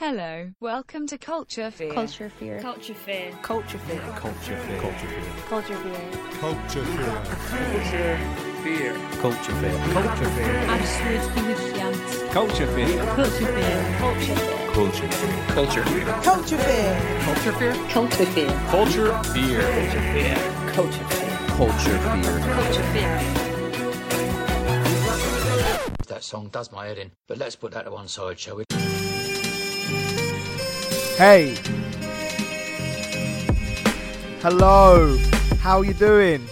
Hello, welcome to Culture Fear. Culture fear. Culture fear. Culture fear. Culture fear. Culture fear. Culture fear. Culture fear. Fear. Culture fear. Culture fear. Absolut diwylliant. Culture fear. Culture fear. Culture fear. Culture fear. Culture fear. Culture Fair. Culture fear. Culture fear. Culture fear. Culture fear. Culture fear. Culture fear. Culture fear. That song does my head in, but let's put that to one side, shall we? Hey. Hello. How are you doing?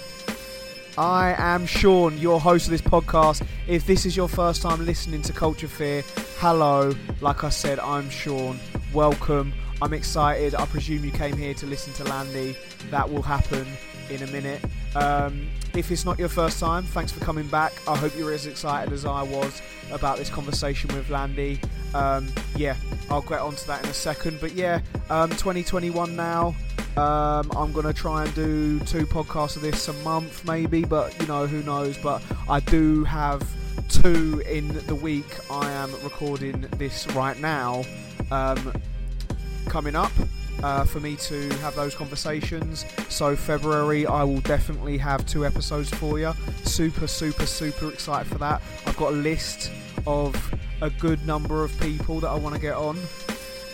I am Sean, your host of this podcast. If this is your first time listening to Culture Fear, hello. Like I said, I'm Sean. Welcome. I'm excited. I presume you came here to listen to Lande. That will happen in a minute. Um, if it's not your first time, thanks for coming back. I hope you're as excited as I was about this conversation with Lande. Um, yeah, I'll get onto that in a second. But yeah, um, 2021 now. Um, I'm gonna try and do two podcasts of this a month, maybe, but you know who knows. But I do have two in the week. I am recording this right now. Um, coming up uh, for me to have those conversations. So February, I will definitely have two episodes for you. Super, super, super excited for that. I've got a list of a good number of people that I want to get on.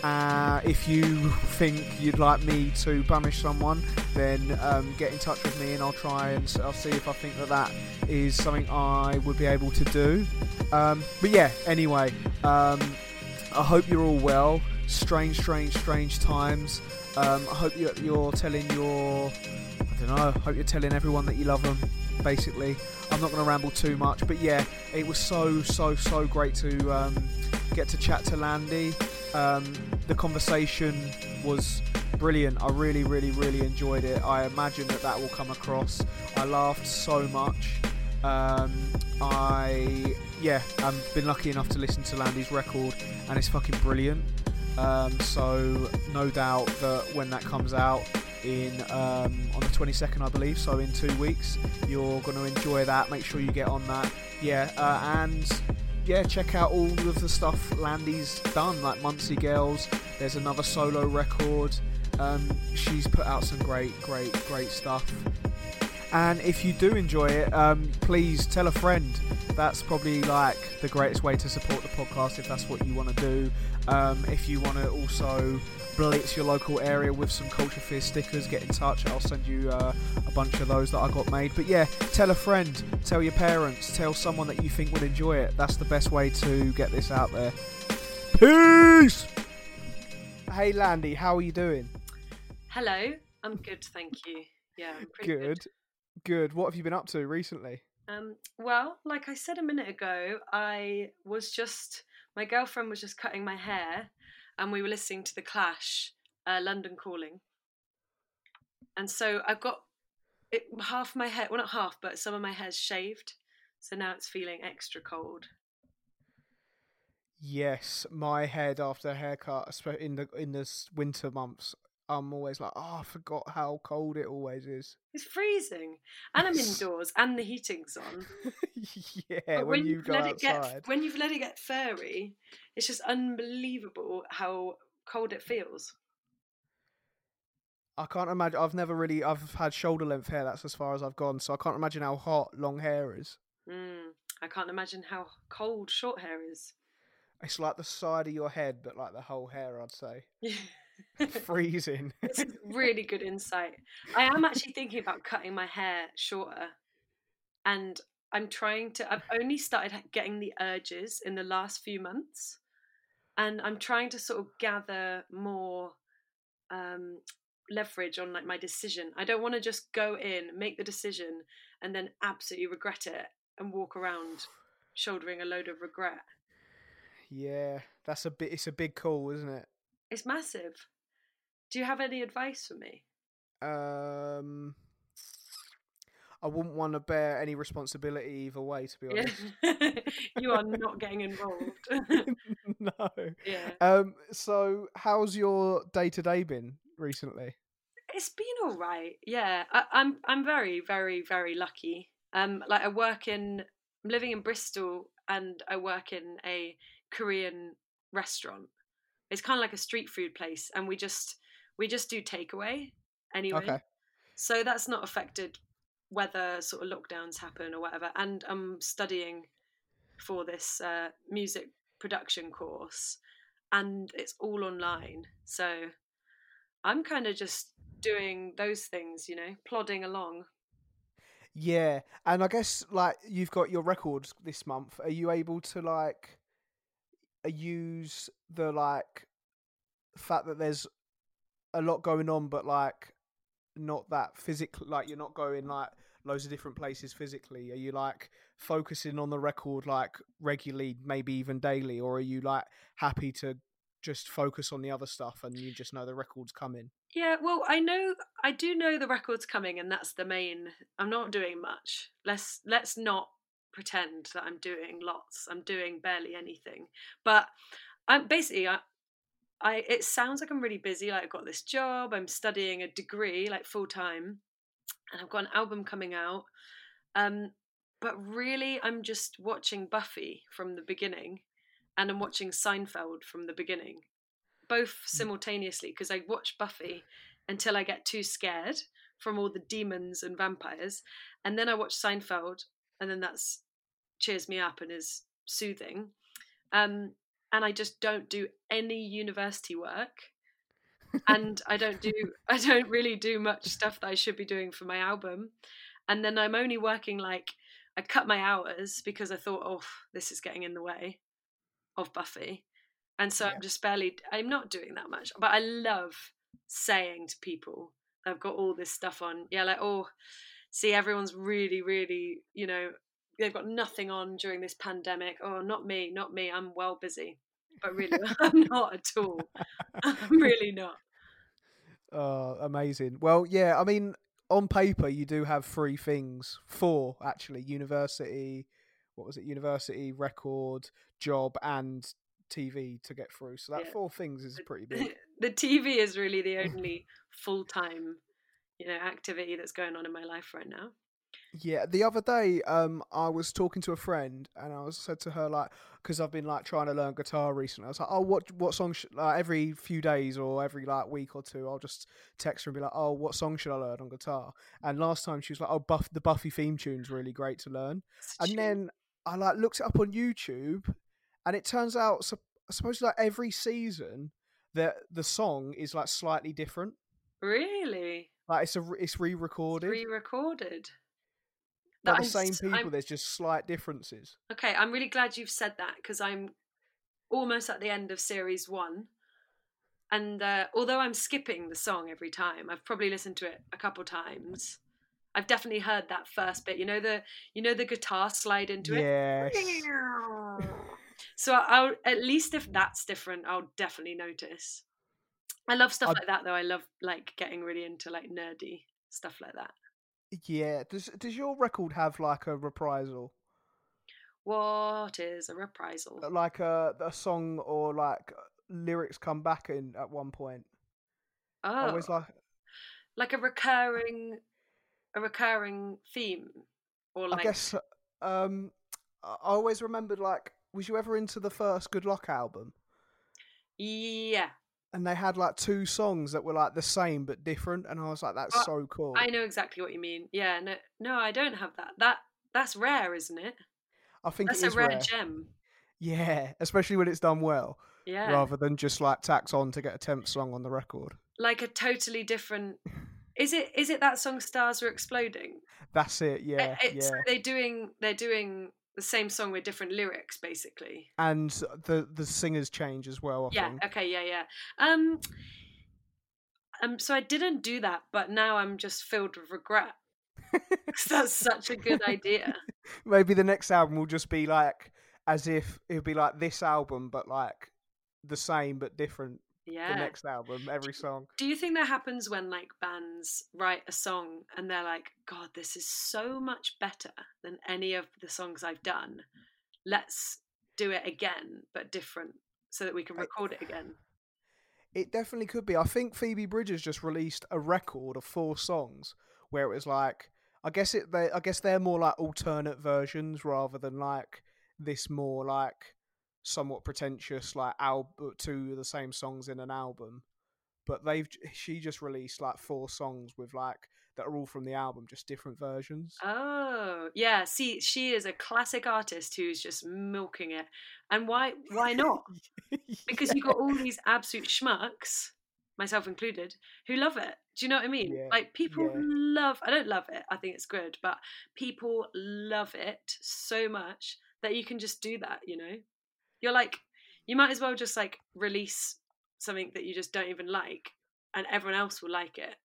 Uh, if you think you'd like me to banish someone, then um, get in touch with me and I'll try and I'll see if I think that that is something I would be able to do. Um, but yeah, anyway, um, I hope you're all well. Strange, strange, strange times. Um, I hope you're, you're telling your, I don't know, I hope you're telling everyone that you love them, basically. I'm not going to ramble too much, but yeah, it was so, so, so great to um, get to chat to Lande. Um, the conversation was brilliant. I really, really, really enjoyed it. I imagine that that will come across. I laughed so much. Um, I yeah, I've been lucky enough to listen to Lande's record, and it's fucking brilliant. Um, so no doubt that when that comes out in um, on the 22nd, I believe, so in two weeks, you're going to enjoy that. Make sure you get on that. Yeah, uh, and yeah, check out all of the stuff Lande's done, like Muncie Girls. There's another solo record. Um, she's put out some great, great, great stuff. And if you do enjoy it, um, please tell a friend. That's probably like the greatest way to support the podcast if that's what you want to do. Um, if you want to also blitz your local area with some Culture Fear stickers, get in touch. I'll send you uh, a bunch of those that I got made. But yeah, tell a friend, tell your parents, tell someone that you think would enjoy it. That's the best way to get this out there. Peace! Hey Lande, how are you doing? Hello. I'm good, thank you. Yeah, I'm pretty good. Good. Good. What have you been up to recently? Um, well, like I said a minute ago, I was just my girlfriend was just cutting my hair, and we were listening to the Clash, uh, "London Calling," and so I've got it, half my hair. Well, not half, but some of my hair's shaved, so now it's feeling extra cold. Yes, my head after a haircut, in the in the winter months, I'm always like, oh, I forgot how cold it always is. It's freezing, and I'm indoors, and the heating's on. yeah, But when, you let it get when you've let it get furry, it's just unbelievable how cold it feels. I can't imagine. I've never really. I've had shoulder length hair. That's as far as I've gone. So I can't imagine how hot long hair is. Mm, I can't imagine how cold short hair is. It's like the side of your head, but like the whole hair. I'd say freezing. This is really good insight. I am actually thinking about cutting my hair shorter, and I'm trying to. I've only started getting the urges in the last few months, and I'm trying to sort of gather more um, leverage on like my decision. I don't want to just go in, make the decision, and then absolutely regret it and walk around shouldering a load of regret. yeah, that's a bit. It's a big call, isn't it? It's massive. Do you have any advice for me? Um, I wouldn't want to bear any responsibility either way. To be honest. You are not getting involved. no. yeah. Um. So, how's your day to day been recently? It's been all right. Yeah. I, I'm I'm very, very, very lucky. Um like I work in I'm living in Bristol and I work in a Korean restaurant. It's kind of like a street food place, and we just we just do takeaway anyway. Okay. So that's not affected whether sort of lockdowns happen or whatever. And I'm studying for this uh, music production course, and it's all online. So I'm kind of just doing those things, you know, plodding along. Yeah, and I guess like you've got your records this month. Are you able to like Uh, use the like fact that there's a lot going on, but like not that physical? Like you're not going like loads of different places physically. Are you like focusing on the record like regularly, maybe even daily, or are you like happy to just focus on the other stuff and you just know the record's coming? Yeah, well, I know I do know the record's coming, and that's the main. I'm not doing much. Let's let's not pretend that I'm doing lots. I'm doing barely anything. But I'm basically I, I it sounds like I'm really busy. Like I've got this job. I'm studying a degree like full time, and I've got an album coming out. Um, but really, I'm just watching Buffy from the beginning, and I'm watching Seinfeld from the beginning both simultaneously because I watch Buffy until I get too scared from all the demons and vampires, and then I watch Seinfeld, and then that's cheers me up and is soothing. Um, and I just don't do any university work, and I don't do I don't really do much stuff that I should be doing for my album, and then I'm only working like I cut my hours because I thought, oh, this is getting in the way of Buffy and so i'm just barely i'm not doing that much but i love saying to people i've got all this stuff on yeah like oh see everyone's really really you know they've got nothing on during this pandemic oh not me not me i'm well busy but really i'm not at all i'm really not Oh, amazing. Well, yeah, I mean, on paper, you do have three things. Four, actually university, what was it? University, record, job, and TV to get through. So that Yeah. four things is pretty big. the tv is really the only full-time you know activity that's going on in my life right now Yeah, the other day, um, I was talking to a friend, and I was said to her like, because I've been like trying to learn guitar recently. I was like, oh, what what song? Sh-? Like every few days or every like week or two, I'll just text her and be like, oh, what song should I learn on guitar? And last time she was like, oh, Buff the Buffy theme tune's really great to learn. It's And true. then I like looked it up on YouTube, and it turns out, sup- I suppose like every season, that the song is like slightly different. really Like it's a it's re-recorded re-recorded by the I'm same people. I'm- There's just slight differences. Okay, I'm really glad you've said that because I'm almost at the end of series one. And uh, although I'm skipping the song every time, I've probably listened to it a couple times. I've definitely heard that first bit. You know the you know the guitar slide into Yes. it. So I'll at least if that's different, I'll definitely notice. I love stuff I'd- like that though. I love like getting really into like nerdy stuff like that. Yeah. Does does your record have like a reprisal, What is a reprisal? like a a song or like lyrics come back in at one point? Oh, always like like a recurring a recurring theme or like I guess um I I always remembered like was you ever into the first Good Luck album? yeah And they had like two songs that were like the same but different, and I was like, "That's Uh, so cool." i know exactly what you mean yeah no no i don't have that that that's rare isn't it I think that's it a rare, rare. gem Yeah, especially when it's done well, yeah rather than just like tax on to get a tenth song on the record. like a totally different is it is it that song stars are exploding That's it. Yeah, it's, yeah. they're doing they're doing the same song with different lyrics basically And the the singers change as well. I yeah think. okay yeah yeah um um so i didn't do that but now i'm just filled with regret that's such a good idea Maybe the next album will just be like as if it'll be like this album, but like the same but different. Yeah The next album, every song. Do you think that happens when like bands write a song and they're like, God, this is so much better than any of the songs I've done. Let's do it again, but different, so that we can I- record it again. It definitely could be. I think Phoebe Bridgers just released a record of four songs where it was like I guess it they I guess they're more like alternate versions rather than like this more like somewhat pretentious like album uh, two of the same songs in an album but they've she just released like four songs with like that are all from the album just different versions Oh, yeah. See, she is a classic artist who's just milking it. And why why not? Because you've got all these absolute schmucks, myself included, who love it. Do you know what I mean? Yeah, Like people yeah. love I don't love it. I think it's good, but people love it so much that you can just do that, you know? You're like you might as well just like release something that you just don't even like and everyone else will like it.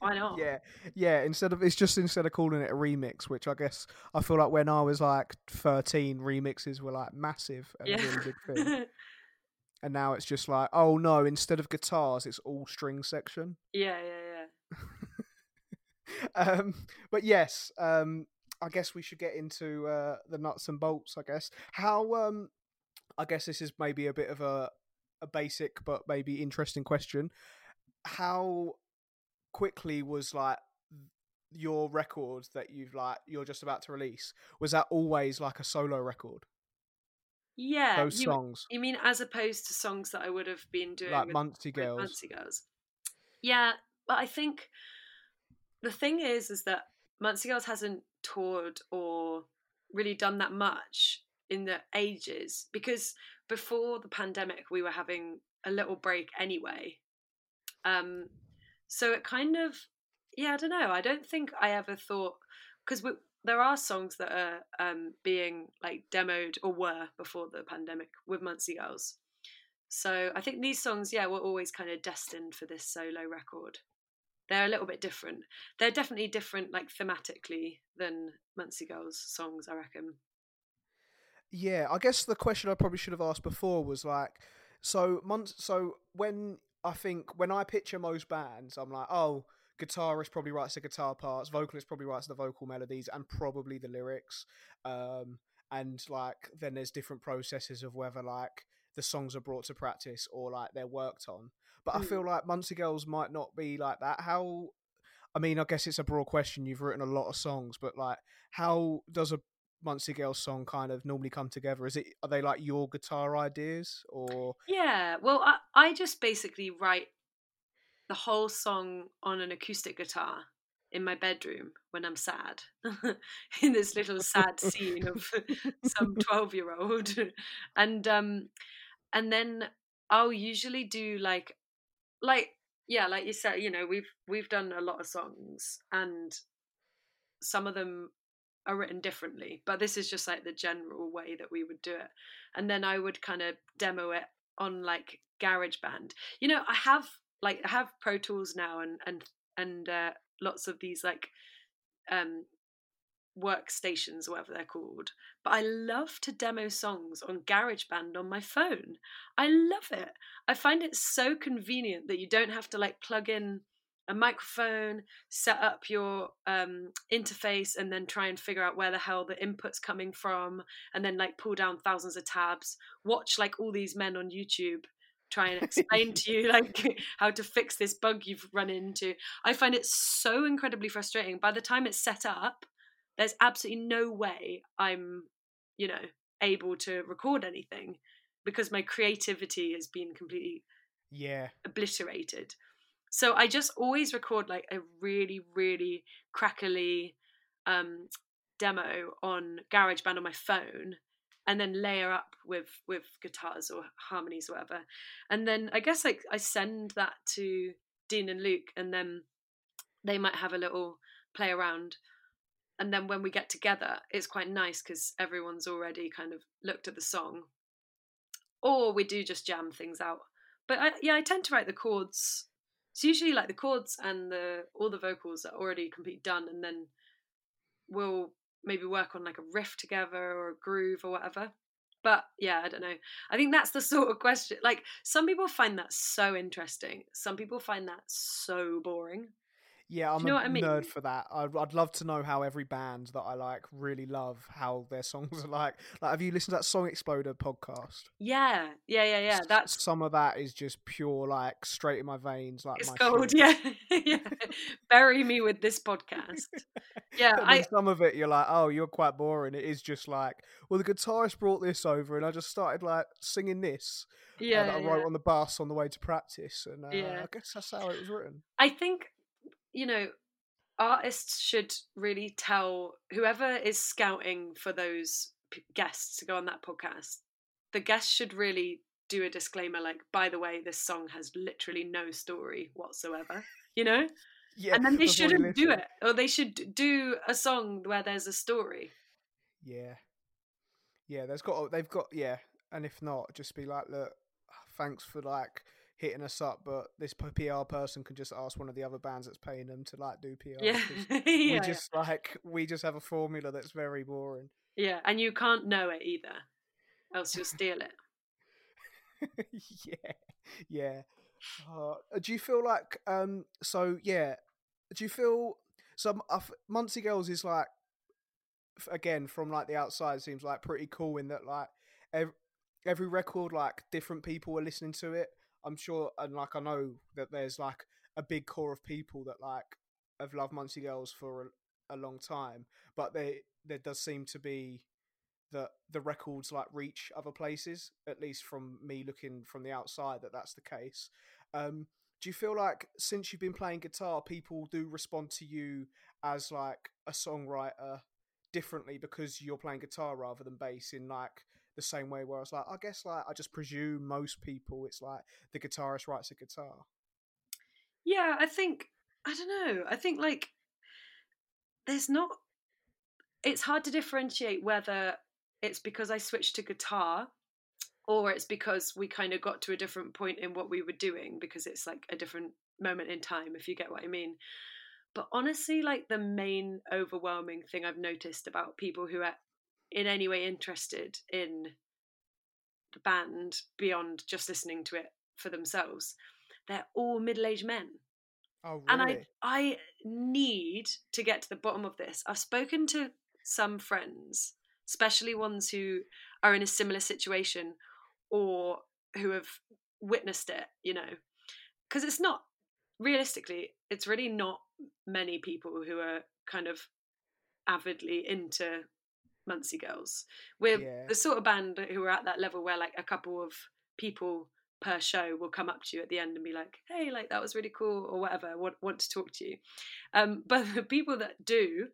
Why not? yeah yeah instead of it's just instead of calling it a remix which i guess i feel like when i was like 13 remixes were like massive and a really big thing and now it's just like oh no instead of guitars it's all string section yeah, yeah, yeah. um but yes um i guess we should get into uh the nuts and bolts i guess how um i guess this is maybe a bit of a a basic but maybe interesting question how quickly was like your record that you've like you're just about to release was that always like a solo record Yeah. those you, songs you mean as opposed to songs that I would have been doing like with, Muncie with Girls Muncie Girls? Yeah, but I think the thing is, is that Muncie Girls hasn't toured or really done that much in the ages because before the pandemic we were having a little break anyway. Um, so it kind of, yeah, I don't know. I don't think I ever thought because there are songs that are um, being like demoed or were before the pandemic with Muncie Girls. So I think these songs, yeah, were always kind of destined for this solo record. They're a little bit different. They're definitely different, like thematically, than Muncie Girls songs. I reckon. Yeah, I guess the question I probably should have asked before was like, so months. So when I think when I picture most bands, I'm like, oh, guitarist probably writes the guitar parts, vocalist probably writes the vocal melodies, and probably the lyrics. Um, and like then there's different processes of whether like the songs are brought to practice or like they're worked on. But I Mm. feel like Muncie Girls might not be like that. How? I mean, I guess it's a broad question. You've written a lot of songs, but like, how does a Muncie Girls song kind of normally come together? Is it are they like your guitar ideas or Yeah, well, I, I just basically write the whole song on an acoustic guitar in my bedroom when I'm sad, in this little sad scene of some twelve year old, and um, and then I'll usually do like, like yeah, like you said, you know, we've we've done a lot of songs, and some of them are written differently, but this is just like the general way that we would do it, and then I would kind of demo it on like GarageBand. You know, I have like I have Pro Tools now and and and uh, lots of these like um workstations whatever they're called. But I love to demo songs on GarageBand on my phone. I love it. I find it so convenient that you don't have to like plug in a microphone, set up your um, interface, and then try and figure out where the hell the input's coming from, and then like pull down thousands of tabs. Watch like all these men on YouTube try and explain to you like how to fix this bug you've run into. I find it so incredibly frustrating. By the time it's set up, there's absolutely no way I'm, you know, able to record anything because my creativity has been completely yeah? obliterated. So I just always record like a really, really crackly um, demo on GarageBand on my phone, and then layer up with with guitars or harmonies or whatever. And then I guess like I send that to Dean and Luke, and then they might have a little play around. And then when we get together, it's quite nice because everyone's already kind of looked at the song, or we do just jam things out. But I, yeah, I tend to write the chords it's usually like the chords and the all the vocals are already completely done, and then we'll maybe work on like a riff together or a groove or whatever. But yeah, I don't know. I think that's the sort of question. Like some people find that so interesting. Some people find that so boring. Yeah, I'm you know a mean? nerd for that. I'd, I'd love to know how every band that I like really love how their songs are like. Like, have you listened to that Song Exploder podcast? Yeah, yeah, yeah, yeah. That's some of that is just pure like straight in my veins. Like it's my gold. Yeah, yeah. Bury me with this podcast. Yeah, I some of it you're like, oh, you're quite boring. It is just like, well, the guitarist brought this over, and I just started like singing this uh, yeah, that I yeah. wrote on the bus on the way to practice, and uh, Yeah. I guess that's how it was written. I think you know artists should really tell whoever is scouting for those p- guests to go on that podcast. The guests should really do a disclaimer like, by the way, this song has literally no story whatsoever. You know, Yeah, and then they shouldn't do it, or they should do a song where there's a story. Yeah, yeah. There's got they've got yeah, and if not, just be like, look, thanks for like hitting us up, but this PR person can just ask one of the other bands that's paying them to like do PR. Yeah, yeah, we yeah. just like we just have a formula that's very boring. yeah, and you can't know it either, else you'll steal it. yeah, yeah. Uh, do you feel like um? So yeah, do you feel some uh, Muncie Girls is like again from like the outside seems like pretty cool in that like every, every record like different people are listening to it. I'm sure, and like I know that there's like a big core of people that like have loved Muncie Girls for a, a long time, but they there does seem to be that the records like reach other places at least from me looking from the outside that that's the case. Um do you feel like since you've been playing guitar people do respond to you as like a songwriter differently because you're playing guitar rather than bass in like the same way where I was like I guess like I just presume most people it's like the guitarist writes a guitar Yeah, I think I don't know. I think like there's not it's hard to differentiate whether it's because I switched to guitar or it's because we kind of got to a different point in what we were doing because it's like a different moment in time if you get what I mean. But honestly like the main overwhelming thing I've noticed about people who are in any way interested in the band beyond just listening to it for themselves they're all middle-aged men oh really? and I I need to get to the bottom of this. I've spoken to some friends, especially ones who are in a similar situation or who have witnessed it, you know. Because it's not realistically, it's really not many people who are kind of avidly into Muncie Girls. We're Yeah. the sort of band who are at that level where like a couple of people per show will come up to you at the end and be like, "Hey, like that was really cool," or whatever. Want want to talk to you. Um, but the people that do,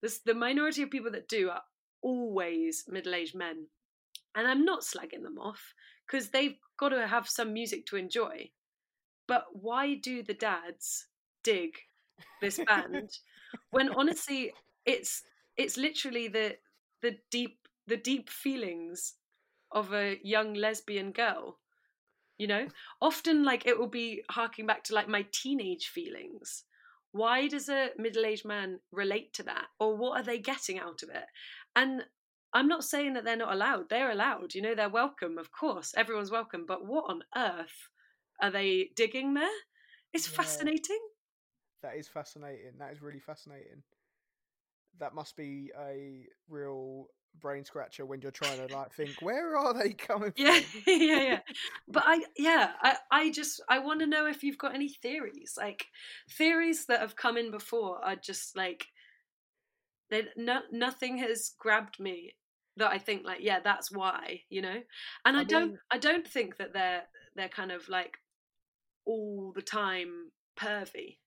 this the minority of people that do are always middle aged men, and I'm not slagging them off because they've got to have some music to enjoy. But why do the dads dig this band when honestly it's it's literally the the deep the deep feelings of a young lesbian girl you know? Often like it will be harking back to like my teenage feelings. Why does a middle-aged man relate to that? Or what are they getting out of it? And i'm not saying that they're not allowed. They're allowed you know? They're welcome of course. Everyone's welcome. But what on earth are they digging there? It's Yeah. fascinating. That is fascinating. That is really fascinating. That must be a real brain scratcher when you're trying to like think where are they coming yeah from? yeah yeah. Yeah but i yeah i i just i want to know if you've got any theories like theories that have come in before are just like they no, nothing has grabbed me that i think like yeah that's why you know? And i, I don't i don't think that they're they're kind of like all the time pervy.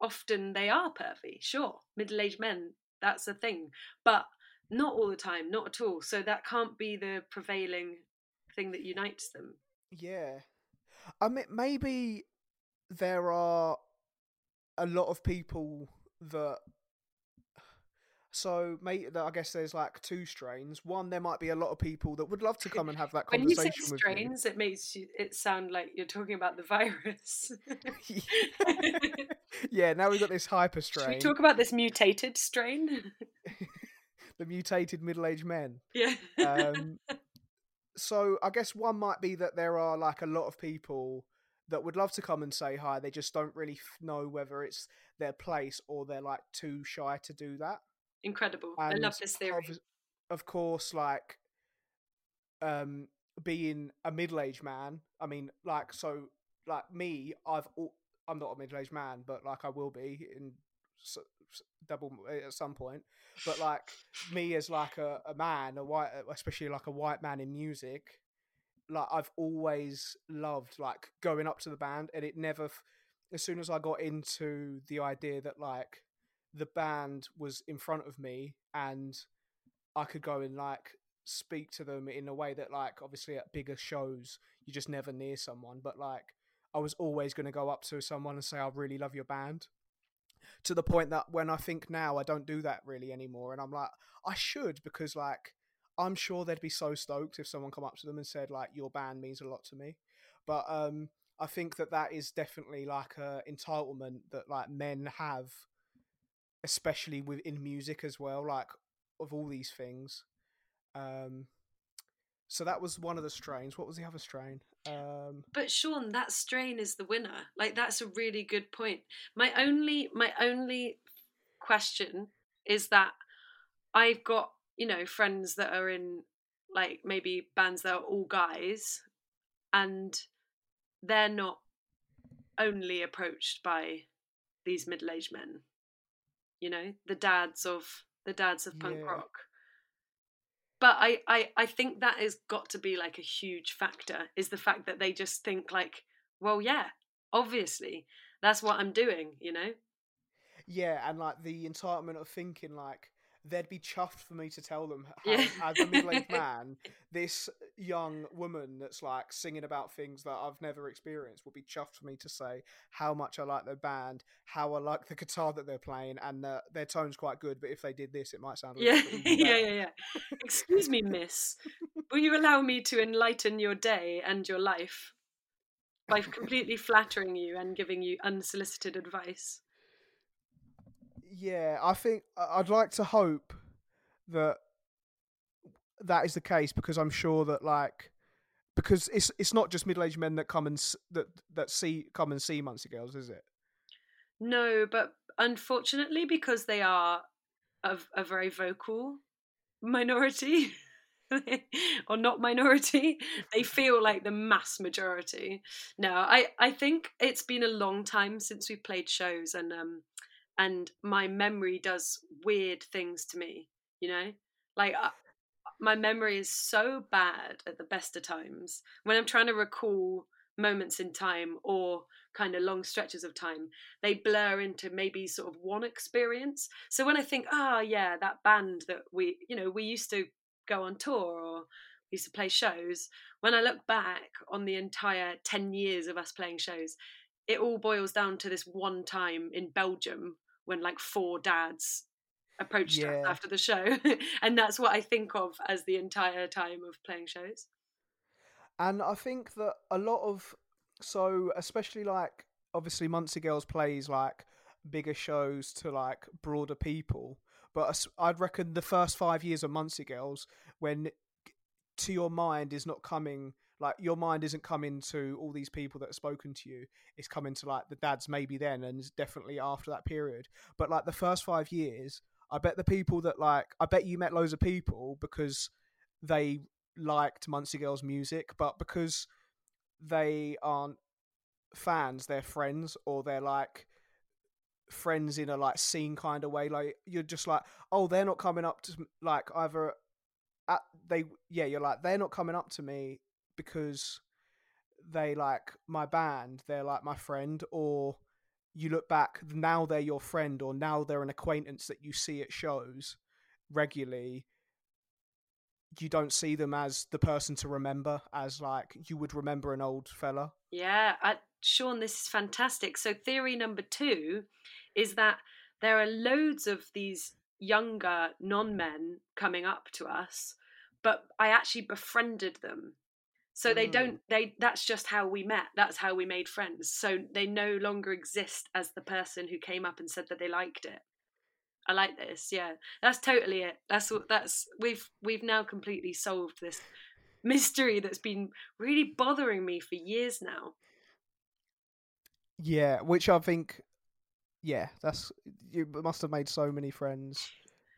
Often they are pervy sure middle-aged men that's a thing but not all the time not at all so that can't be the prevailing thing that unites them Yeah. I mean, maybe there are a lot of people that. So, mate, I guess there's like two strains. One, there might be a lot of people that would love to come and have that conversation. when you say with you. strains it makes you, it sound like you're talking about the virus yeah, now we've got this hyper strain. should we talk about this mutated strain the mutated middle-aged men. yeah Um, so I guess one might be that there are like a lot of people that would love to come and say hi. They just don't really f- know whether it's their place or they're like too shy to do that. Incredible. I love this theory. Of, of course, like um being a middle-aged man. I mean, like so, like me, I've I'm not a middle-aged man, but like I will be in double eh, at some point. But like me as like a, a man, a white, eh, especially like a white man in music, like I've always loved like going up to the band, and it never. As soon as I got into the idea that like the band was in front of me and I could go and like speak to them in a way that like obviously at bigger shows you're just never near someone, but like I was always going to go up to someone and say I really love your band. To the point that when I think now I don't do that really anymore, and I'm like I should because like I'm sure they'd be so stoked if someone come up to them and said like your band means a lot to me, but um I think that that is definitely like a entitlement that like men have, especially within music as well. Like of all these things, um, so that was one of the strains. What was the other strain? Um, But Sean, that strain is the winner. Like that's a really good point. My only my only question is that I've got, you know, friends that are in like maybe bands that are all guys and they're not only approached by these middle-aged men. You know, the dads of the dads of punk Yeah. rock. But I, I, I think that has got to be like a huge factor is the fact that they just think like, well, yeah, obviously, that's what I'm doing, you know? yeah, and like the entitlement of thinking like they'd be chuffed for me to tell them how, Yeah. as a middle-aged man, this young woman that's like singing about things that I've never experienced would be chuffed for me to say how much I like their band, how I like the guitar that they're playing, and uh, their tone's quite good. But if they did this, it might sound a little Yeah, yeah, yeah, yeah. Excuse me, miss. Will you allow me to enlighten your day and your life by completely flattering you and giving you unsolicited advice? Yeah, I think I- I'd like to hope that that is the case because I'm sure that like because it's it's not just middle aged men that come and that that see come and see Muncie Girls, is it? No, but unfortunately, because they are a, a very vocal minority, or not minority, they feel like the mass majority. No, I, I think it's been a long time since we played shows, and um, and my memory does weird things to me. You know, like uh, my memory is so bad at the best of times when I'm trying to recall moments in time or kind of long stretches of time they blur into maybe sort of one experience so when i think ah yeah that band that we you know we used to go on tour or used to play shows when i look back on the entire 10 years of us playing shows it all boils down to this one time in belgium when like four dads approached Yeah. us after the show and that's what i think of as the entire time of playing shows And I think that a lot of so especially like obviously Muncie Girls plays like bigger shows to like broader people, but I'd reckon the first five years of Muncie Girls when to your mind is not coming like your mind isn't coming to all these people that have spoken to you. It's coming to like the dads maybe then and definitely after that period. But like the first five years i bet the people that like i bet you met loads of people because they liked muncie girls music but because they aren't fans they're friends or they're like friends in a like scene kind of way like you're just like oh they're not coming up to like either at they yeah you're like they're not coming up to me because they like my band they're like my friend or you look back now they're your friend or now they're an acquaintance that you see at shows regularly you don't see them as the person to remember as like you would remember an old fella Yeah, I, Sean, this is fantastic. So, theory number two is that there are loads of these younger non men coming up to us, but I actually befriended them. So they Mm. don't they that's just how we met. That's how we made friends. So they no longer exist as the person who came up and said that they liked it. I like this. Yeah. That's totally it. That's what that's we've we've now completely solved this mystery that's been really bothering me for years now. Yeah, which I think, yeah, that's you must have made so many friends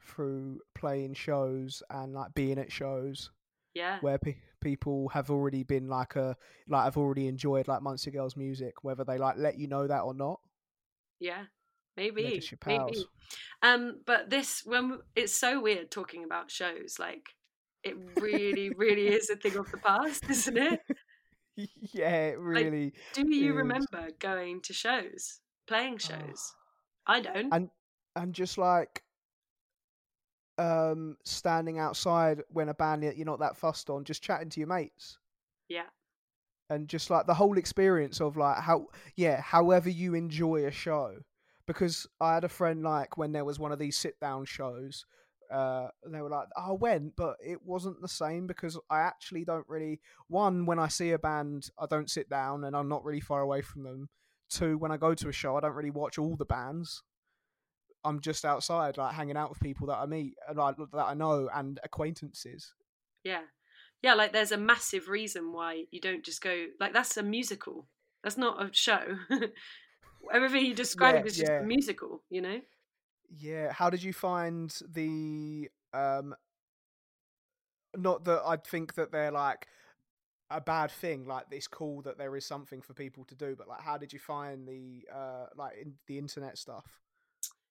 through playing shows and like being at shows Yeah. where pe- people have already been like a like I've already enjoyed like Muncie Girls music, whether they like let you know that or not. Yeah. Maybe. Maybe. Um, but this when it's so weird talking about shows, like it really, really is a thing of the past, isn't it? yeah, it really. Do you is. remember going to shows, playing shows? I don't. and and just like um standing outside when a band that you're not that fussed on, just chatting to your mates. yeah. and just like the whole experience of like how yeah however you enjoy a show because i had a friend like when there was one of these sit down shows uh they were like oh, i went but it wasn't the same because i actually don't really one when i see a band i don't sit down and i'm not really far away from them two when i go to a show i don't really watch all the bands i'm just outside like hanging out with people that i meet and like that i know and acquaintances Yeah. Yeah, like there's a massive reason why you don't just go like that's a musical. That's not a show. Everything you described Yeah, is just yeah. a musical, you know? Yeah, how did you find the um not that I'd think that they're like a bad thing, like it's cool that there is something for people to do, but like how did you find the uh like in, the internet stuff?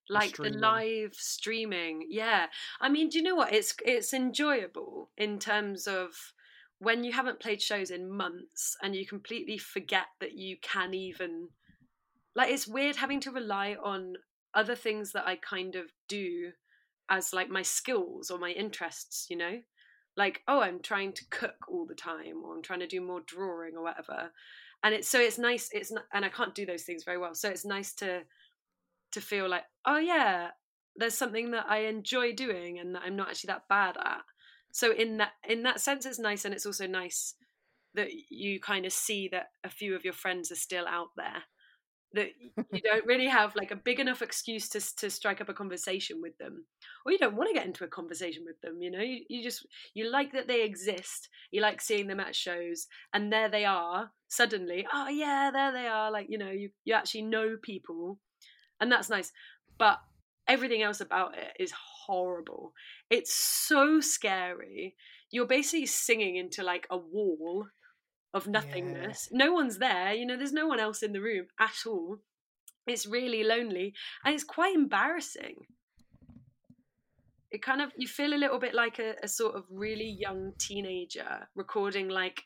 Like the live streaming yeah. I mean do you know what? It's it's enjoyable in terms of when you haven't played shows in months and you completely forget that you can even like it's weird having to rely on other things that i kind of do as like my skills or my interests you know? Like oh i'm trying to cook all the time or i'm trying to do more drawing or whatever. And it's so it's nice it's not and i can't do those things very well. So it's nice to to feel like oh yeah there's something that i enjoy doing and that i'm not actually that bad at. So in that in that sense it's nice and it's also nice that you kind of see that a few of your friends are still out there that you don't really have like a big enough excuse to to strike up a conversation with them or you don't want to get into a conversation with them you know? You, you just you like that they exist you like seeing them at shows and there they are suddenly oh yeah there they are like you know you, you actually know people and that's nice but everything else about it is horrible. It's so scary. You're basically singing into like a wall of nothingness. No one's there you know there's no one else in the room at all. It's really lonely and it's quite embarrassing. It kind of you feel a little bit like a, a sort of really young teenager recording like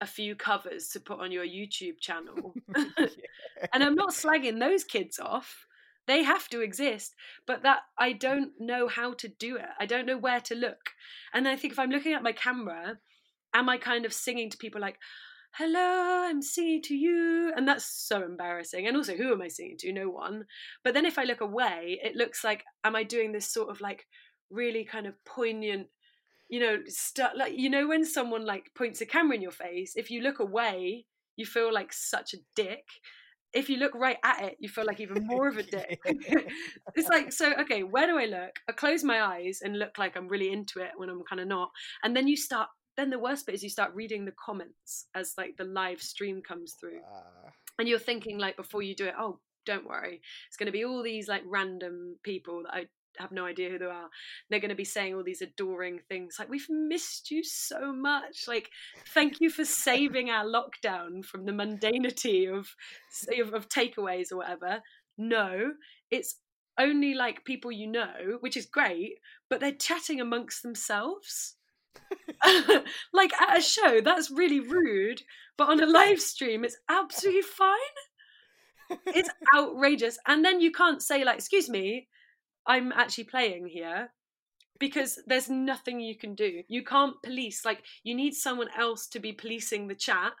a few covers to put on your youtube channel. And i'm not slagging those kids off. They have to exist but that i don't know how to do it. I don't know where to look. And i think if i'm looking at my camera am i kind of singing to people like hello i'm singing to you? And that's so embarrassing. And also who am i singing to? No one. But then if i look away it looks like am i doing this sort of like really kind of poignant you know stu- like you know when someone like points a camera in your face if you look away you feel like such a dick. If you look right at it you feel like even more of a dick. It's like so okay where do i look? I close my eyes and look like i'm really into it when i'm kind of not. And then you start then the worst bit is you start reading the comments as like the live stream comes through. Uh, and you're thinking like before you do it oh don't worry. It's going to be all these like random people that i have no idea who they are. They're going to be saying all these adoring things like we've missed you so much. Like thank you for saving our lockdown from the mundanity of of, of takeaways or whatever. No it's only like people you know which is great but they're chatting amongst themselves. Like at a show that's really rude but on a live stream it's absolutely fine. It's outrageous. And then you can't say like excuse me i'm actually playing here because there's nothing you can do you can't police like you need someone else to be policing the chat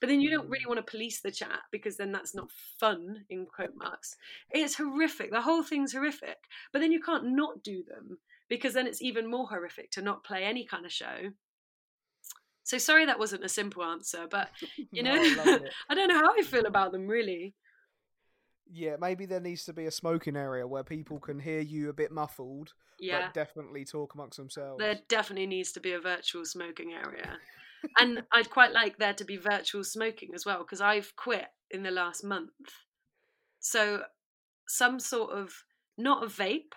but then you don't really want to police the chat because then that's not fun in quote marks it's horrific the whole thing's horrific but then you can't not do them because then it's even more horrific to not play any kind of show so sorry that wasn't a simple answer but you no, know I. I don't know how I feel about them really. Yeah, maybe there needs to be a smoking area where people can hear you a bit muffled, Yeah. but definitely talk amongst themselves. There definitely needs to be a virtual smoking area. and I'd quite like there to be virtual smoking as well because I've quit in the last month So some sort of not a vape,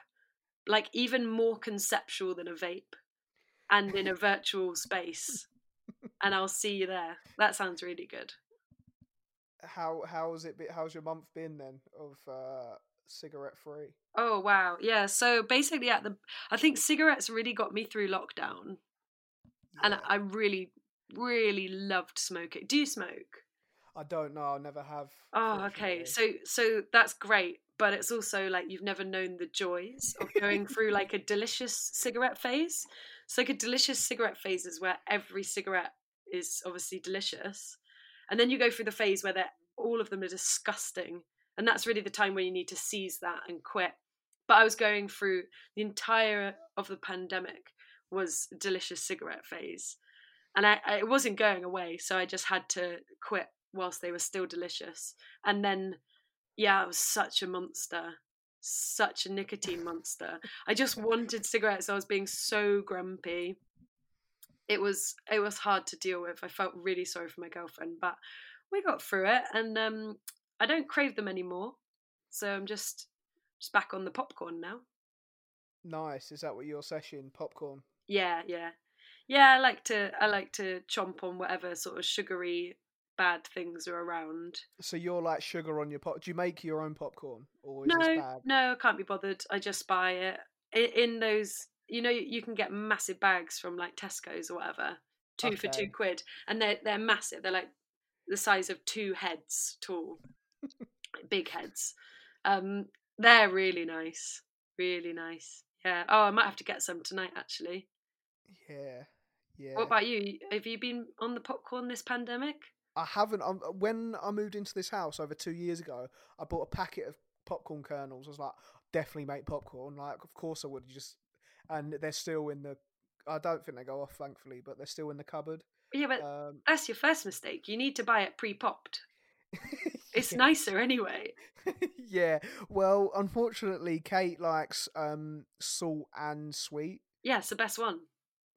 like even more conceptual than a vape, and in a virtual space. And I'll see you there. That sounds really good. How how's it? Be, how's your month been then of uh, cigarette free? Oh wow, yeah. So basically, at the I think cigarettes really got me through lockdown, and I really, really loved smoking. Do you smoke? I don't know. I never have. Oh, okay. So so that's great, but it's also like you've never known the joys of going through like a delicious cigarette phase. So like a delicious cigarette phase is where every cigarette is obviously delicious, and then you go through the phase where they're all of them are disgusting, and that's really the time when you need to seize that and quit. But I was going through the entire of the pandemic was delicious cigarette phase, and I, I it wasn't going away, so I just had to quit whilst they were still delicious. And then, yeah, I was such a monster, such a nicotine monster. I just wanted cigarettes. I was being so grumpy. It was it was hard to deal with. I felt really sorry for my girlfriend, but we got through it, and um, I don't crave them anymore. So I'm just just back on the popcorn now. nice. Is that what your session popcorn? Yeah, yeah, yeah. I like to I like to chomp on whatever sort of sugary bad things are around. So you're like sugar on your pop. Do you make your own popcorn or is no, no, I can't be bothered. I just buy it in those. You know, you can get massive bags from like Tesco's or whatever, two for two quid, and they're they're massive. They're like the size of two heads tall, big heads. Um, they're really nice, really nice. Yeah. Oh, I might have to get some tonight actually. Yeah, yeah. What about you? Have you been on the popcorn this pandemic? I haven't. Um, when I moved into this house over two years ago, I bought a packet of popcorn kernels. I was like, definitely make popcorn. Like, of course I would. You just and they're still in the. I don't think they go off, thankfully, but they're still in the cupboard. Yeah, but Um, that's your first mistake. You need to buy it pre-popped. It's yeah. nicer anyway. yeah. Well, unfortunately, Kate likes um salt and sweet. Yeah, it's the best one.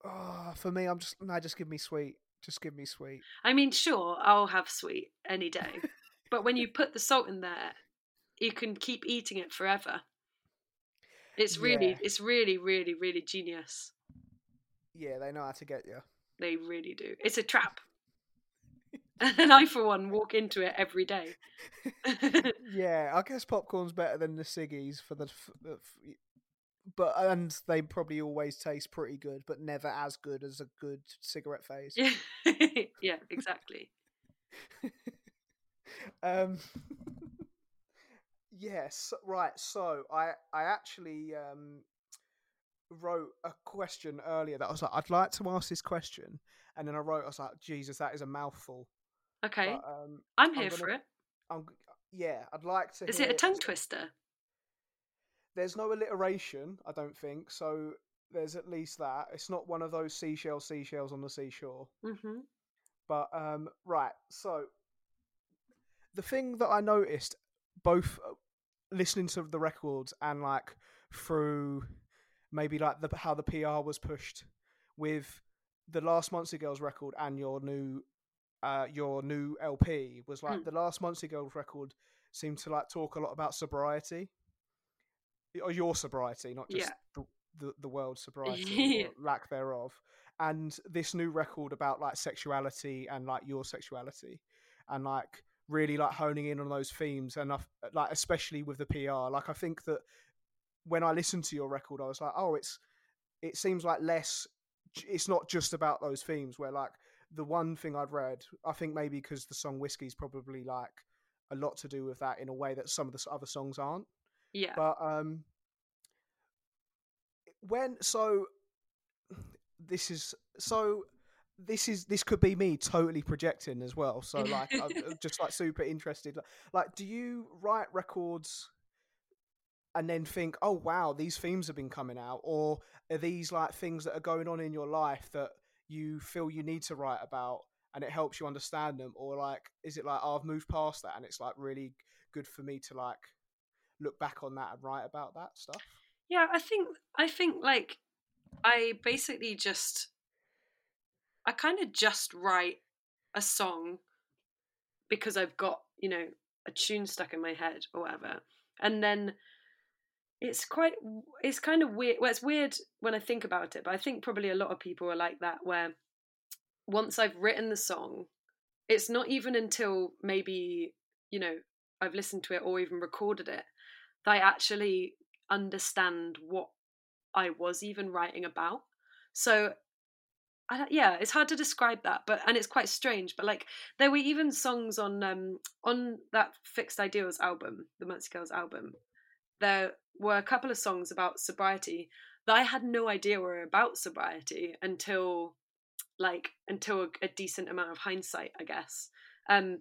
Oh, for me, I'm just no. Just give me sweet. Just give me sweet. I mean, sure, I'll have sweet any day. but when you put the salt in there, you can keep eating it forever. It's really, Yeah. it's really, really, really genius. Yeah, they know how to get you. They really do. It's a trap. and I, for one, walk into it every day. yeah, I guess popcorn's better than the ciggies for the, f- the f- but and they probably always taste pretty good, but never as good as a good cigarette phase. yeah, exactly. um, yes, right. So I I actually um wrote a question earlier that I was like, I'd like to ask this question, and then I wrote, I was like, Jesus, that is a mouthful. Okay, But, um, I'm I'm here gonna- for it. I'm yeah, I'd like to. Is it a tongue twister? There's no alliteration, I don't think. So there's at least that. It's not one of those seashell seashells on the seashore. hmm But um, right, so the thing that I noticed, both uh, listening to the records and like through maybe like the how the PR was pushed with the last Muncie Girls record and your new uh your new LP was like Hmm. the last Muncie Girls record seemed to like talk a lot about sobriety or your sobriety, not just Yeah. the, the the world's sobriety lack thereof. And this new record about like sexuality and like your sexuality and like really like honing in on those themes and I like especially with the PR. Like I think that when I listened to your record, I was like, oh, it's it seems like less. It's not just about those themes. Where like the one thing I'd read, I think maybe because the song "Whiskey's" probably like a lot to do with that in a way that some of the other songs aren't. Yeah. But um, when so this is so this is this could be me totally projecting as well. So like I'm just like super interested. Like, do you write records and then think, oh wow, these themes have been coming out, or are these like things that are going on in your life that you feel you need to write about? And it helps you understand them, or like, is it like oh, I've moved past that, and it's like really good for me to like look back on that and write about that stuff. Yeah, I think I think like I basically just I kind of just write a song because I've got, you know, a tune stuck in my head or whatever. And then it's quite it's kind of weird well it's weird when i think about it but i think probably a lot of people are like that where once i've written the song it's not even until maybe you know i've listened to it or even recorded it that i actually understand what i was even writing about. So yeah, it's hard to describe that, but and it's quite strange. But like there were even songs on um on that Fixed Ideals album, the Muncie Girls album. There were a couple of songs about sobriety that I had no idea were about sobriety until like until a, a decent amount of hindsight, I guess. Um,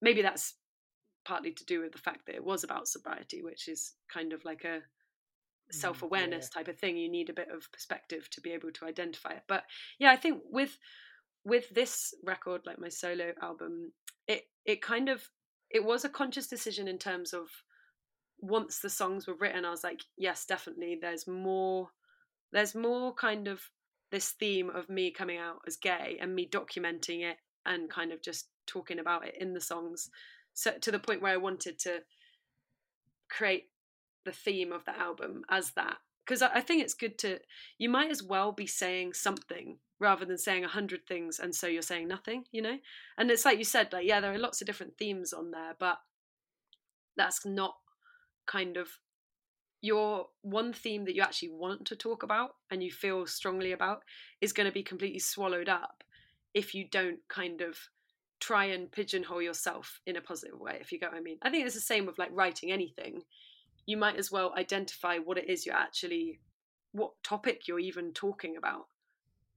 maybe that's partly to do with the fact that it was about sobriety, which is kind of like a self mm, awareness type of thing. You need a bit of perspective to be able to identify it. But yeah, I think with with this record, like my solo album, it it kind of it was a conscious decision in terms of once the songs were written, I was like, yes, definitely. There's more. There's more kind of this theme of me coming out as gay and me documenting it and kind of just talking about it in the songs. So to the point where I wanted to create the theme of the album as that because I, I think it's good to you might as well be saying something rather than saying a hundred things and so you're saying nothing you know? And it's like you said like yeah there are lots of different themes on there but that's not kind of your one theme that you actually want to talk about and you feel strongly about is going to be completely swallowed up if you don't kind of try and pigeonhole yourself in a positive way if you get what i mean. I think it's the same with like writing anything you might as well identify what it is you're actually what topic you're even talking about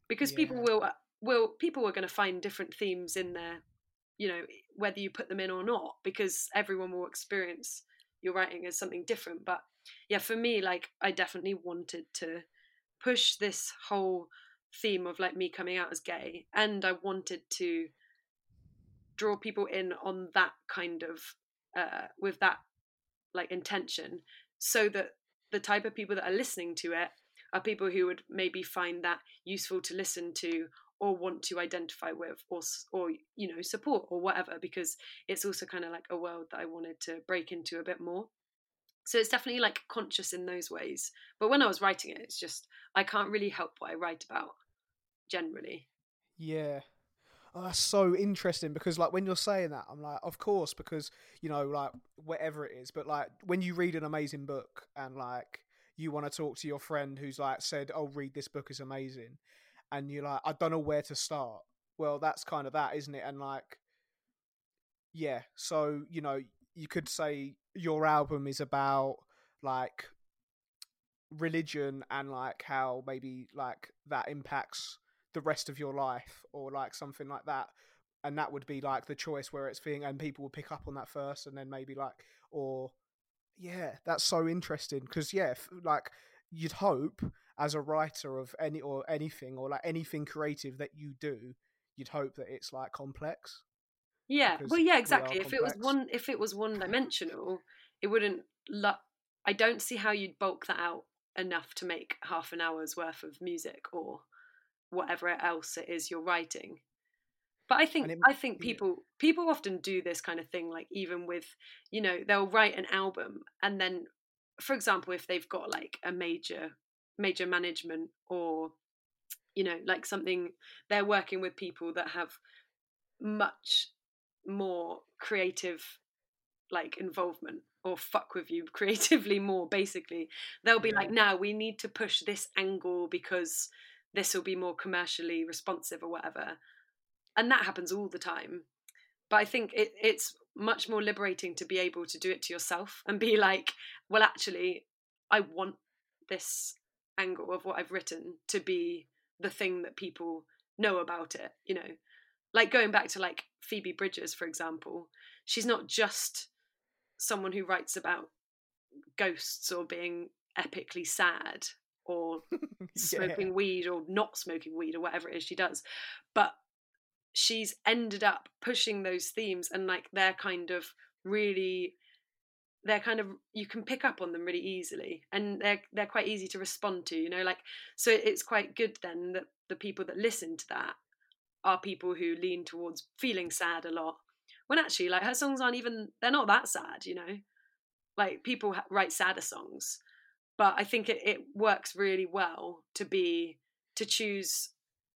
because Yeah. people will uh, will people are going to find different themes in there you know whether you put them in or not because everyone will experience your writing as something different but yeah for me like i definitely wanted to push this whole theme of like me coming out as gay and i wanted to draw people in on that kind of uh with that like intention so that the type of people that are listening to it are people who would maybe find that useful to listen to or want to identify with or or you know support or whatever because it's also kind of like a world that I wanted to break into a bit more so it's definitely like conscious in those ways but when I was writing it it's just I can't really help what I write about generally Yeah. Oh, that's so interesting because, like, when you're saying that, I'm like, of course, because you know, like, whatever it is. But like, when you read an amazing book and like you want to talk to your friend who's like said, "Oh, read this book is amazing," and you're like, "I don't know where to start." Well, that's kind of that, isn't it? And like, yeah. So you know, you could say your album is about like religion and like how maybe like that impacts the rest of your life or like something like that and that would be like the choice where it's being and people would pick up on that first and then maybe like or yeah that's so interesting because yeah f- like you'd hope as a writer of any or anything or like anything creative that you do you'd hope that it's like complex Yeah, well, yeah, exactly. If it was one, if it was one dimensional, it wouldn't. Lo- I don't see how you'd bulk that out enough to make half an hour's worth of music or whatever else it is you're writing. But I think it- I think yeah. people people often do this kind of thing. Like even with you know they'll write an album and then, for example, if they've got like a major major management or you know like something they're working with people that have much more creative like involvement or fuck with you creatively more basically they'll be like now we need to push this angle because this will be more commercially responsive or whatever. And that happens all the time. But i think it, it's much more liberating to be able to do it to yourself and be like well actually i want this angle of what i've written to be the thing that people know about it you know? Like going back to like Phoebe Bridgers for example she's not just someone who writes about ghosts or being epically sad or smoking weed or not smoking weed or whatever it is she does. But she's ended up pushing those themes and like they're kind of really they're kind of you can pick up on them really easily and they're they're quite easy to respond to you know like so it's quite good then that the people that listen to that are people who lean towards feeling sad a lot when actually like her songs aren't even they're not that sad you know? Like people ha- write sadder songs but i think it, it works really well to be to choose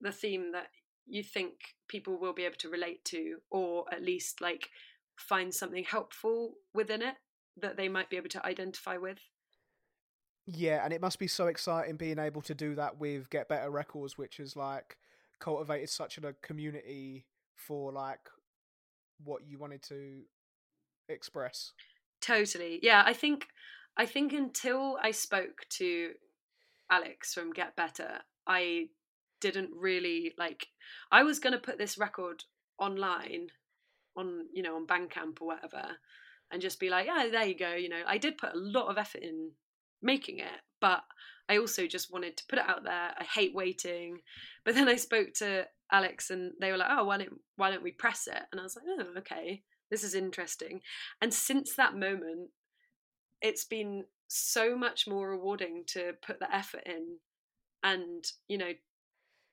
the theme that you think people will be able to relate to or at least like find something helpful within it that they might be able to identify with Yeah, and it must be so exciting being able to do that with Get Better Records, which has like cultivated such a community for like what you wanted to express. Totally. Yeah, I think I think until I spoke to Alex from Get Better, I didn't really like I was going to put this record online on, you know, on Bandcamp or whatever and just be like, yeah, there you go, you know. I did put a lot of effort in making it, but I also just wanted to put it out there. I hate waiting. But then I spoke to Alex and they were like, "Oh, why don't why don't we press it?" And I was like, "Oh, okay. This is interesting." And since that moment, it's been so much more rewarding to put the effort in and, you know,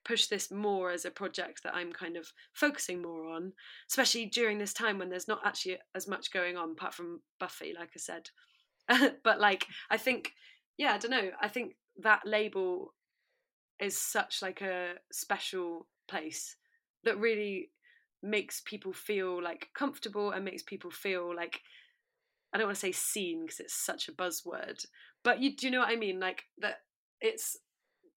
push this more as a project that I'm kind of focusing more on, especially during this time when there's not actually as much going on apart from Buffy, like I said. but like I think yeah, I don't know. I think that label is such like a special place that really makes people feel like comfortable and makes people feel like I don't want to say seen because it's such a buzzword, but you do you know what I mean? Like that it's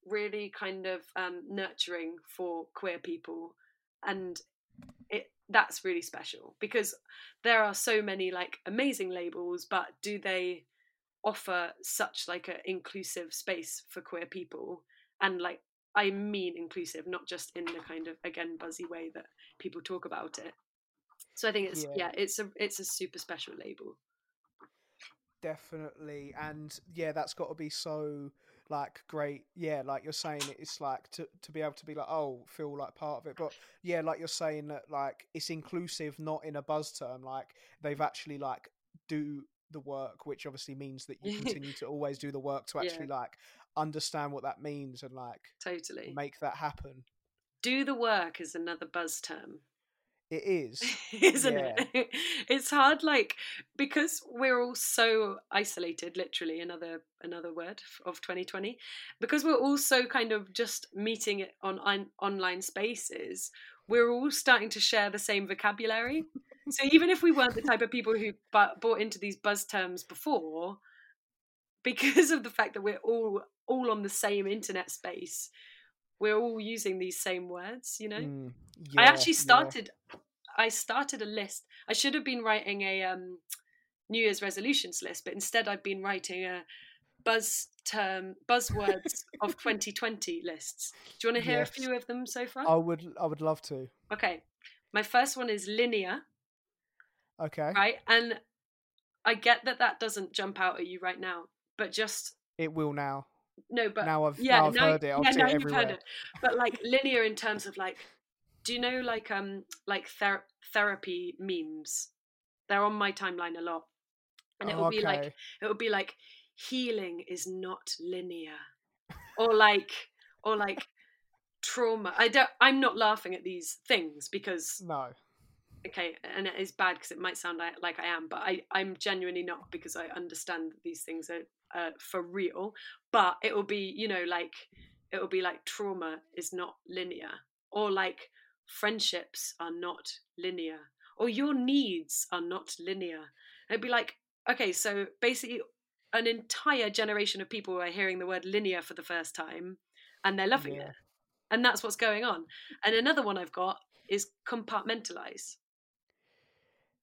really kind of um, nurturing for queer people, and it that's really special because there are so many like amazing labels, but do they offer such like an inclusive space for queer people and like I mean inclusive, not just in the kind of again buzzy way that people talk about it. So I think it's Yeah. yeah, it's a it's a super special label. Definitely, and yeah, that's got to be so like great. Yeah, like you're saying, it's like to to be able to be like, oh, feel like part of it. But yeah, like you're saying that like it's inclusive, not in a buzz term. Like they've actually like do the work, which obviously means that you continue to always do the work to Yeah. actually like understand what that means and like Totally. make that happen. Do the work is another buzz term. It is. isn't Yeah. it? It's hard, like because we're all so isolated. Literally, another another word of 2020. Because we're all so kind of just meeting it on, on online spaces. We're all starting to share the same vocabulary. so even if we weren't the type of people who bu- bought into these buzz terms before, because of the fact that we're all all on the same internet space, we're all using these same words. You know. Mm, I yeah, actually yeah. started I started a list. I should have been writing a um New Year's resolutions list, but instead I've been writing a buzz term buzzwords of 2020 lists. Do you want to hear Yes. a few of them so far? I would. I would love to. Okay. My first one is linear, Okay. right? And I get that that doesn't jump out at you right now, but just It will now. No, but now I've yeah, now I've now, heard it. I'll yeah, now it you've heard it. But like linear in terms of like, do you know like um like ther- therapy memes? They're on my timeline a lot, and it will be like it will be like healing is not linear, or like or like trauma. I don't. I'm not laughing at these things because no. okay, and it is bad because it might sound like, like I am, but I, I'm genuinely not because I understand that these things are uh, for real. But it will be, you know, like it will be like trauma is not linear, or like friendships are not linear, or your needs are not linear. It'd be like, okay, so basically, an entire generation of people are hearing the word linear for the first time, and they're loving Yeah. it, and that's what's going on. And another one I've got is compartmentalize.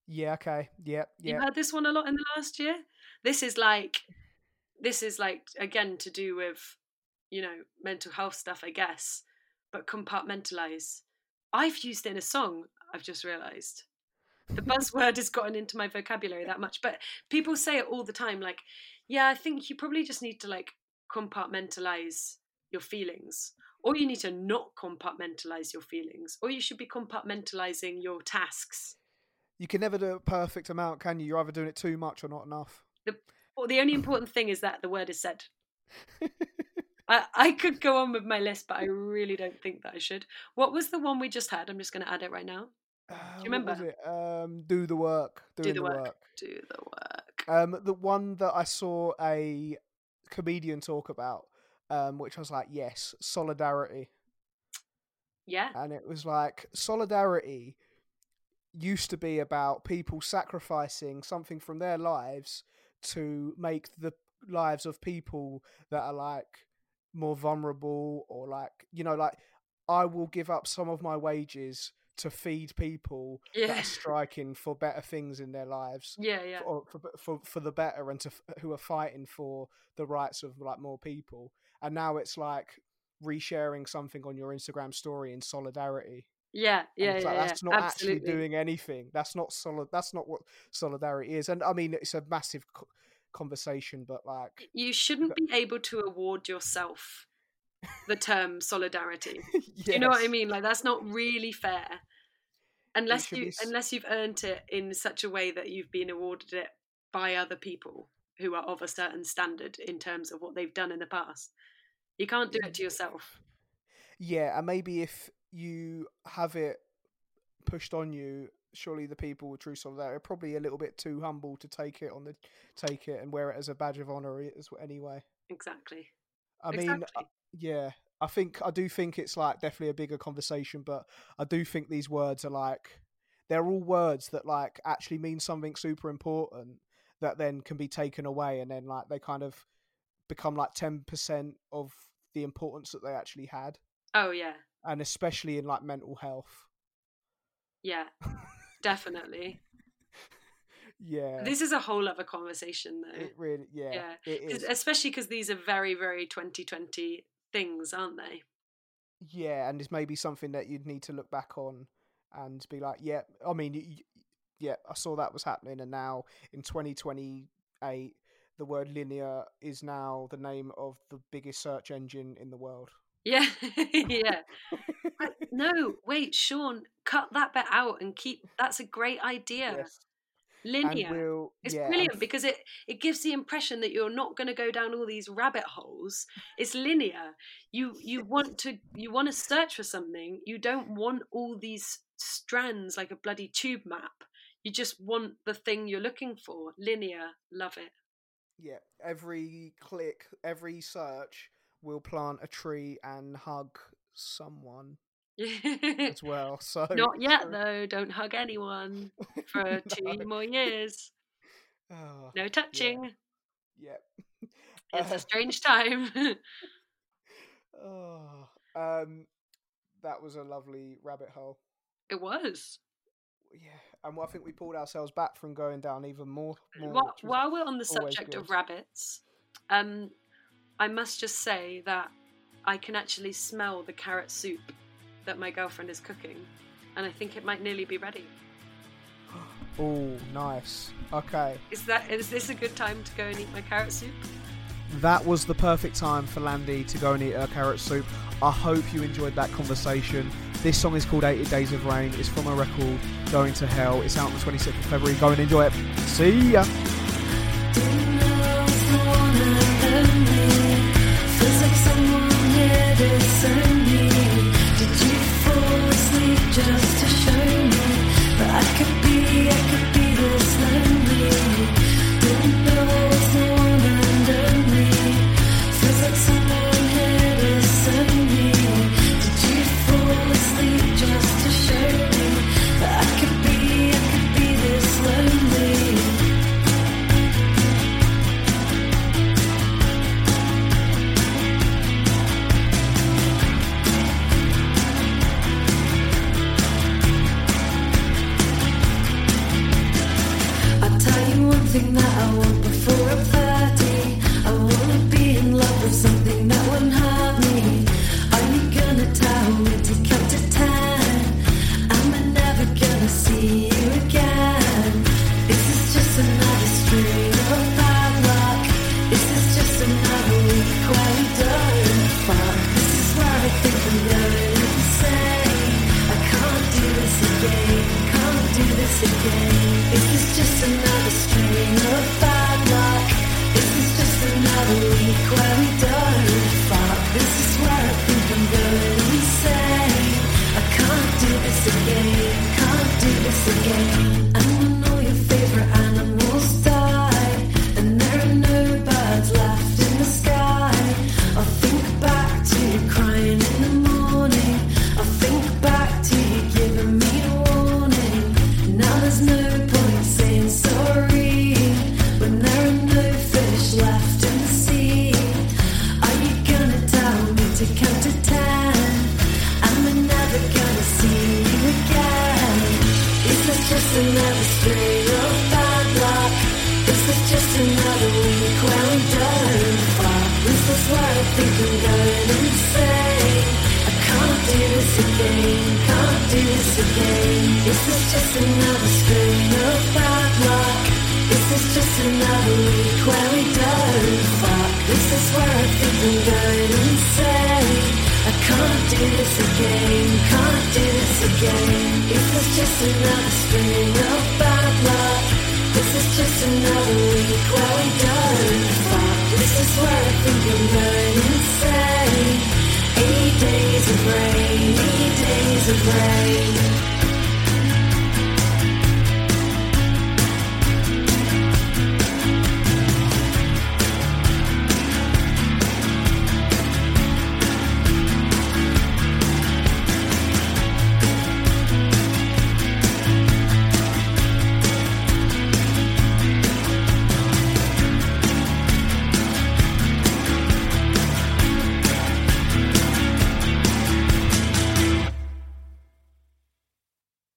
Yeah. Okay. Yeah. yeah. You've Yeah. heard this one a lot in the last year. This is like, this is like again to do with, you know, mental health stuff, I guess. But compartmentalize. I've used it in a song. I've just realised. The buzzword has gotten into my vocabulary that much, but people say it all the time. Like, yeah, I think you probably just need to like compartmentalize your feelings, or you need to not compartmentalize your feelings, or you should be compartmentalizing your tasks. You can never do a perfect amount, can you? You're either doing it too much or not enough. Well, the only important thing is that the word is said. I, I could go on with my list, but I really don't think that I should. What was the one we just had? I'm just going to add it right now. Uh, you remember? Um, do the work. Do Doing the work. Do the work. Um, the one that I saw a comedian talk about, um, which I was like, yes, solidarity, Yeah. and it was like solidarity used to be about people sacrificing something from their lives to make the lives of people that are like more vulnerable or like you know like I will give up some of my wages to feed people that are striking for better things in their lives Yeah, yeah. for, for for for the better and to who are fighting for the rights of like more people. And now it's like resharing something on your Instagram story in solidarity Yeah, yeah, like, yeah. that's not Absolutely. actually doing anything that's not solid that's not what solidarity is and I mean it's a massive co- conversation but like You shouldn't be able to award yourself the term solidarity. Do you know what I mean? Like that's not really fair. Unless should you be unless you've earned it in such a way that you've been awarded it by other people who are of a certain standard in terms of what they've done in the past. You can't do it to yourself. Yeah, and maybe if you have it pushed on you, surely the people with true solidarity are probably a little bit too humble to take it on the take it and wear it as a badge of honor as anyway. Exactly. I mean, uh, exactly. yeah, I think I do think it's like definitely a bigger conversation, but I do think these words are like they're all words that like actually mean something super important that then can be taken away and then like they kind of become like 10% of the importance that they actually had oh yeah. And especially in like mental health. Yeah. Definitely. Yeah. This is a whole other conversation though. it really yeah, Yeah, it 'Cause- especially because these are very, very 2020 things, aren't they? Yeah, and it's maybe something that you'd need to look back on and be like, yeah, I mean, yeah, I saw that was happening, and now in 2028, the word linear is now the name of the biggest search engine in the world. Yeah, yeah. No, wait, Sean, cut that bit out and keep. That's a great idea. Yes. Linear. We'll, It's yeah, brilliant f- because it it gives the impression that you're not going to go down all these rabbit holes. It's linear. You you want to you want to search for something. You don't want all these strands like a bloody tube map. You just want the thing you're looking for. Linear. Love it. yeah, every click, every search will plant a tree and hug someone as well. So Not yet though. Don't hug anyone for two more years. Oh, No touching. yeah. It's Uh, a strange time. Oh, um, that was a lovely rabbit hole. it was. Yeah, and I think we pulled ourselves back from going down even more. more While, while we're on the subject of rabbits, um, I must just say that I can actually smell the carrot soup that my girlfriend is cooking, and I think it might nearly be ready. oh, nice. Okay, Is that is this a good time to go and eat my carrot soup? that was the perfect time for Lande to go and eat her carrot soup. I hope you enjoyed that conversation. This song is called 80 Days of Rain. It's from a record, Going to Hell. It's out on the 26th of February. Go and enjoy it. See ya. Just to show me that I could